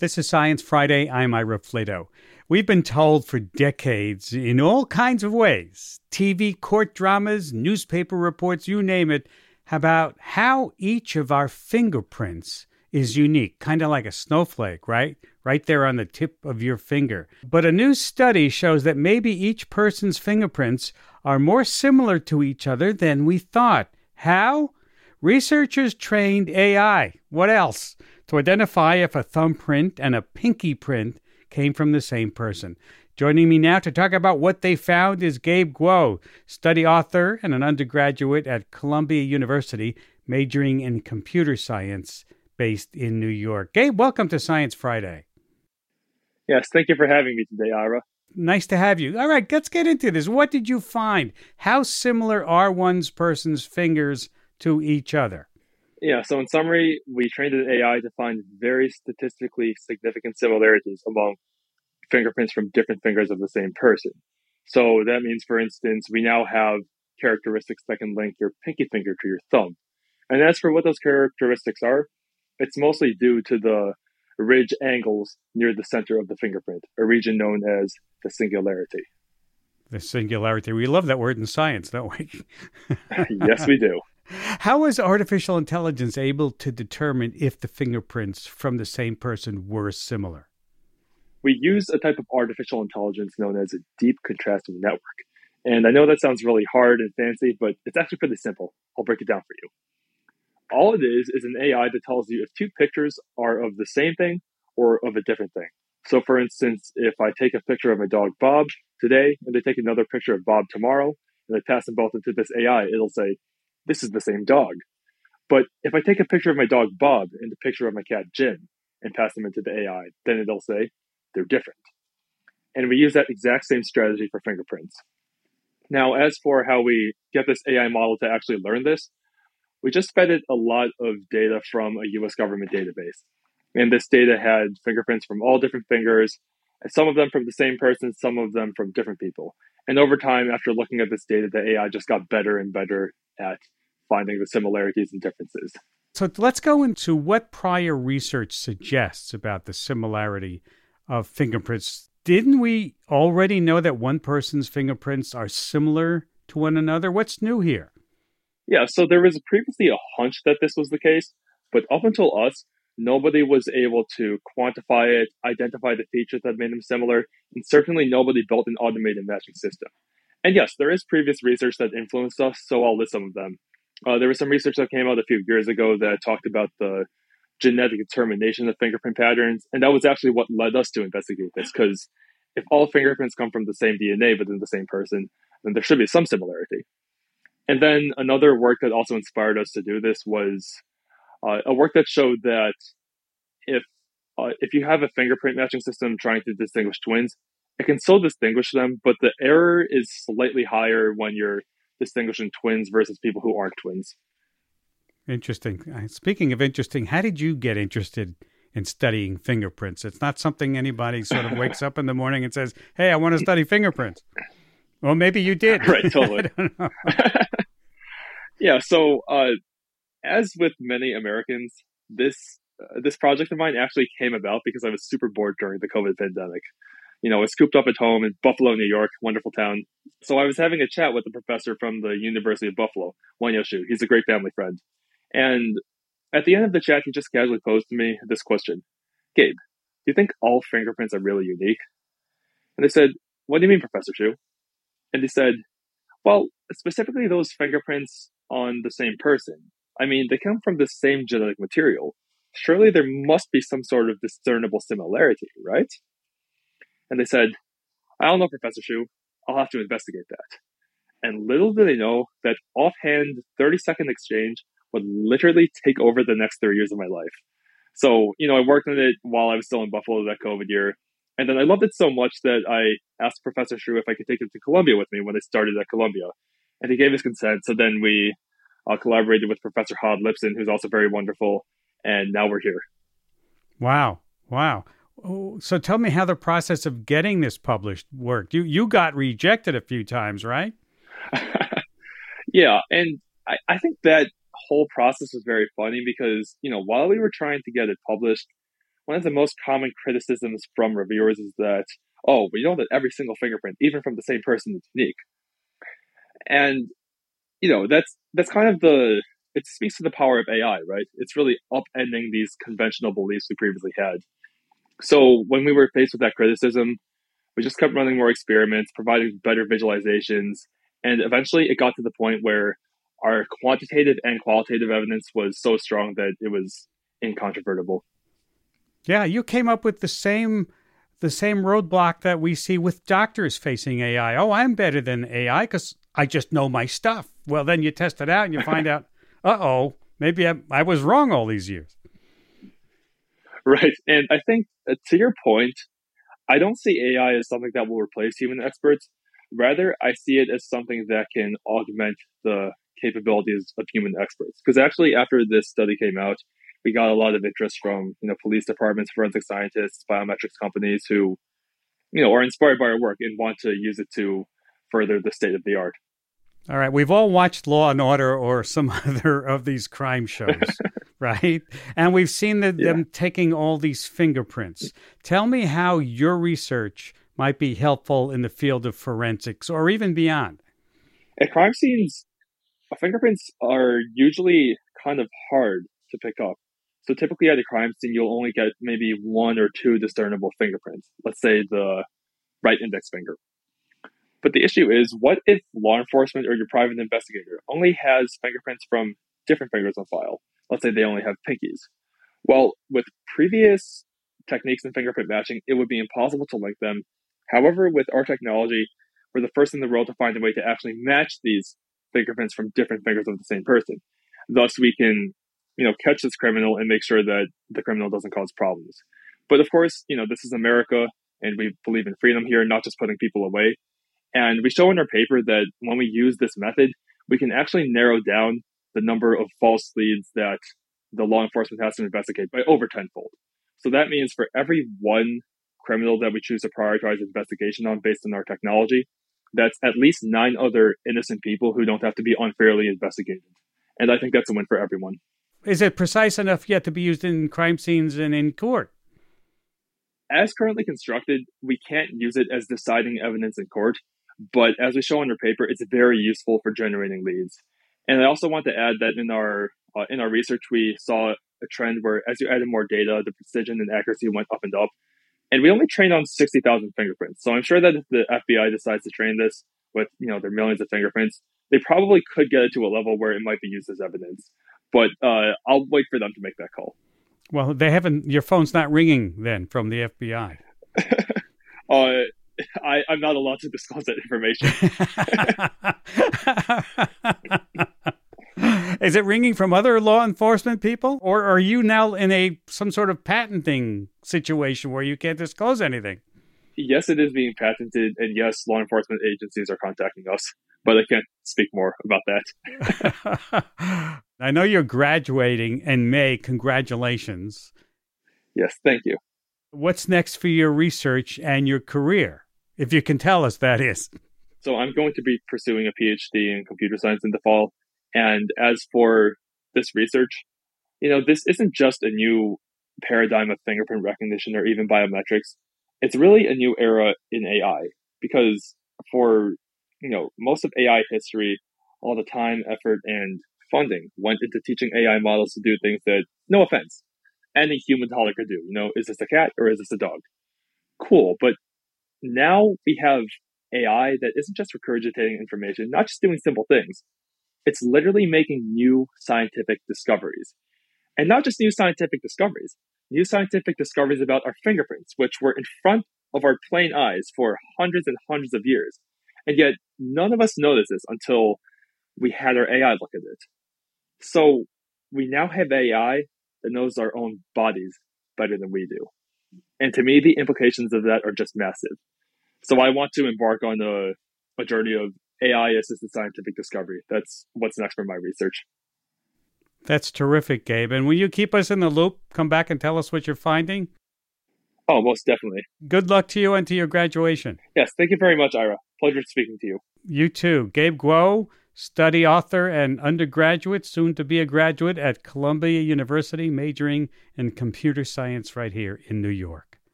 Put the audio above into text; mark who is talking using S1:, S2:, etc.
S1: This is Science Friday. I'm Ira Flatow. We've been told for decades, in all kinds of ways TV, court dramas, newspaper reports, you name it about how each of our fingerprints is unique, kind of like a snowflake, right? Right there on the tip of your finger. But a new study shows that maybe each person's fingerprints are more similar to each other than we thought. How? Researchers trained AI. What else? To identify if a thumbprint and a pinky print came from the same person. Joining me now to talk about what they found is Gabe Guo, study author and an undergraduate at Columbia University, majoring in computer science, based in New York. Gabe, welcome to Science Friday.
S2: Yes, thank you for having me today, Ira.
S1: Nice to have you. All right, let's get into this. What did you find? How similar are one's person's fingers to each other?
S2: Yeah, so in summary, we trained an AI to find very statistically significant similarities among fingerprints from different fingers of the same person. So that means, for instance, we now have characteristics that can link your pinky finger to your thumb. And as for what those characteristics are, it's mostly due to the ridge angles near the center of the fingerprint, a region known as the singularity.
S1: The singularity. We love that word in science, don't we?
S2: yes, we do.
S1: How was artificial intelligence able to determine if the fingerprints from the same person were similar?
S2: We use a type of artificial intelligence known as a deep contrastive network. And I know that sounds really hard and fancy, but it's actually pretty simple. I'll break it down for you. All it is is an AI that tells you if two pictures are of the same thing or of a different thing. So, for instance, if I take a picture of my dog Bob today and they take another picture of Bob tomorrow and they pass them both into this AI, it'll say, this is the same dog. But if I take a picture of my dog Bob and a picture of my cat Jim and pass them into the AI, then it'll say they're different. And we use that exact same strategy for fingerprints. Now, as for how we get this AI model to actually learn this, we just fed it a lot of data from a US government database. And this data had fingerprints from all different fingers, and some of them from the same person, some of them from different people. And over time, after looking at this data, the AI just got better and better at finding the similarities and differences.
S1: So let's go into what prior research suggests about the similarity of fingerprints. Didn't we already know that one person's fingerprints are similar to one another? What's new here?
S2: Yeah, so there was previously a hunch that this was the case, but up until us, nobody was able to quantify it, identify the features that made them similar, and certainly nobody built an automated matching system. And yes, there is previous research that influenced us, so I'll list some of them. Uh, there was some research that came out a few years ago that talked about the genetic determination of fingerprint patterns, and that was actually what led us to investigate this. Because if all fingerprints come from the same DNA within the same person, then there should be some similarity. And then another work that also inspired us to do this was uh, a work that showed that if uh, if you have a fingerprint matching system trying to distinguish twins, it can still distinguish them, but the error is slightly higher when you're distinguishing twins versus people who aren't twins.
S1: Interesting. Uh, speaking of interesting, how did you get interested in studying fingerprints? It's not something anybody sort of wakes up in the morning and says, "Hey, I want to study fingerprints." Well, maybe you did.
S2: right, totally. yeah. So, uh, as with many Americans, this uh, this project of mine actually came about because I was super bored during the COVID pandemic you know, was scooped up at home in Buffalo, New York, wonderful town. So I was having a chat with a professor from the University of Buffalo, Wenyao Xu. He's a great family friend. And at the end of the chat, he just casually posed to me this question Gabe, do you think all fingerprints are really unique? And I said, What do you mean, Professor Xu? And he said, Well, specifically those fingerprints on the same person. I mean, they come from the same genetic material. Surely there must be some sort of discernible similarity, right? And they said, I don't know, Professor Xu. I'll have to investigate that. And little did they know that offhand 30 second exchange would literally take over the next three years of my life. So, you know, I worked on it while I was still in Buffalo that COVID year. And then I loved it so much that I asked Professor Xu if I could take him to Columbia with me when I started at Columbia. And he gave his consent. So then we uh, collaborated with Professor Hod Lipson, who's also very wonderful. And now we're here.
S1: Wow. Wow. Oh, so tell me how the process of getting this published worked. You you got rejected a few times, right?
S2: yeah, and I, I think that whole process was very funny because you know while we were trying to get it published, one of the most common criticisms from reviewers is that, oh, we know that every single fingerprint, even from the same person, is unique. And, you know, that's that's kind of the it speaks to the power of AI, right? It's really upending these conventional beliefs we previously had. So when we were faced with that criticism, we just kept running more experiments, providing better visualizations, and eventually it got to the point where our quantitative and qualitative evidence was so strong that it was incontrovertible.
S1: Yeah, you came up with the same the same roadblock that we see with doctors facing AI. Oh, I'm better than AI because I just know my stuff. Well, then you test it out and you find out, uh oh, maybe I, I, was wrong all these years.
S2: Right. And I think uh, to your point, I don't see AI as something that will replace human experts. Rather, I see it as something that can augment the capabilities of human experts. Because actually, after this study came out, we got a lot of interest from you know police departments, forensic scientists, biometrics companies who you know are inspired by our work and want to use it to further the state of the art.
S1: All right, we've all watched Law and Order or some other of these crime shows, right? And we've seen the, yeah. them taking all these fingerprints. Tell me how your research might be helpful in the field of forensics or even beyond.
S2: At crime scenes, fingerprints are usually kind of hard to pick up. So typically at a crime scene, you'll only get maybe one or two discernible fingerprints. Let's say the right index finger. But the issue is, what if law enforcement or your private investigator only has fingerprints from different fingers on file? Let's say they only have pinkies. Well, with previous techniques in fingerprint matching, it would be impossible to link them. However, with our technology, we're the first in the world to find a way to actually match these fingerprints from different fingers of the same person. Thus, we can, you know, catch this criminal and make sure that the criminal doesn't cause problems. But of course, you know, this is America and we believe in freedom here, not just putting people away. And we show in our paper that when we use this method, we can actually narrow down the number of false leads that the law enforcement has to investigate by over tenfold. So that means for every one criminal that we choose to prioritize investigation on based on our technology, that's at least nine other innocent people who don't have to be unfairly investigated. And I think that's a win for everyone.
S1: Is it precise enough yet to be used in crime scenes and in court?
S2: As currently constructed, we can't use it as deciding evidence in court, but as we show in our paper, it's very useful for generating leads. And I also want to add that in our uh, in our research, we saw a trend where as you added more data, the precision and accuracy went up and up. And we only trained on 60,000 fingerprints. So I'm sure that if the FBI decides to train this with, you know, their millions of fingerprints, they probably could get it to a level where it might be used as evidence. But uh, I'll wait for them to make that call.
S1: Well, they haven't. Your phone's not ringing then from the FBI.
S2: uh, I, I'm not allowed to disclose that information.
S1: Is it ringing from other law enforcement people, or are you now in a some sort of patenting situation where you can't disclose anything?
S2: Yes, it is being patented, and yes, law enforcement agencies are contacting us, but I can't speak more about
S1: that. I know you're graduating in May. Congratulations.
S2: Yes, thank you.
S1: What's next for your research and your career? If you can tell us, that is.
S2: So I'm going to be pursuing a PhD in computer science in the fall. And as for this research, you know, this isn't just a new paradigm of fingerprint recognition or even biometrics. It's really a new era in AI because for, you know, most of AI history, all the time, effort, and funding went into teaching AI models to do things that, no offense, any human toddler could do. You know, is this a cat or is this a dog? Cool. But now we have AI that isn't just regurgitating information, not just doing simple things. It's literally making new scientific discoveries. And not just new scientific discoveries, new scientific discoveries about our fingerprints, which were in front of our plain eyes for hundreds and hundreds of years. And yet, none of us noticed this until we had our AI look at it. So, we now have AI that knows our own bodies better than we do. And to me, the implications of that are just massive. So I want to embark on a, a journey of AI assisted scientific discovery. That's what's next for my research.
S1: That's terrific, Gabe. And will you keep us in the loop? Come back and tell us what you're finding?
S2: Oh, most definitely.
S1: Good luck to you and to your graduation.
S2: Yes, thank you very much, Ira. Pleasure speaking to you.
S1: You too. Gabe Guo, study author and undergraduate, soon to be a graduate at Columbia University, majoring in computer science right here in New York.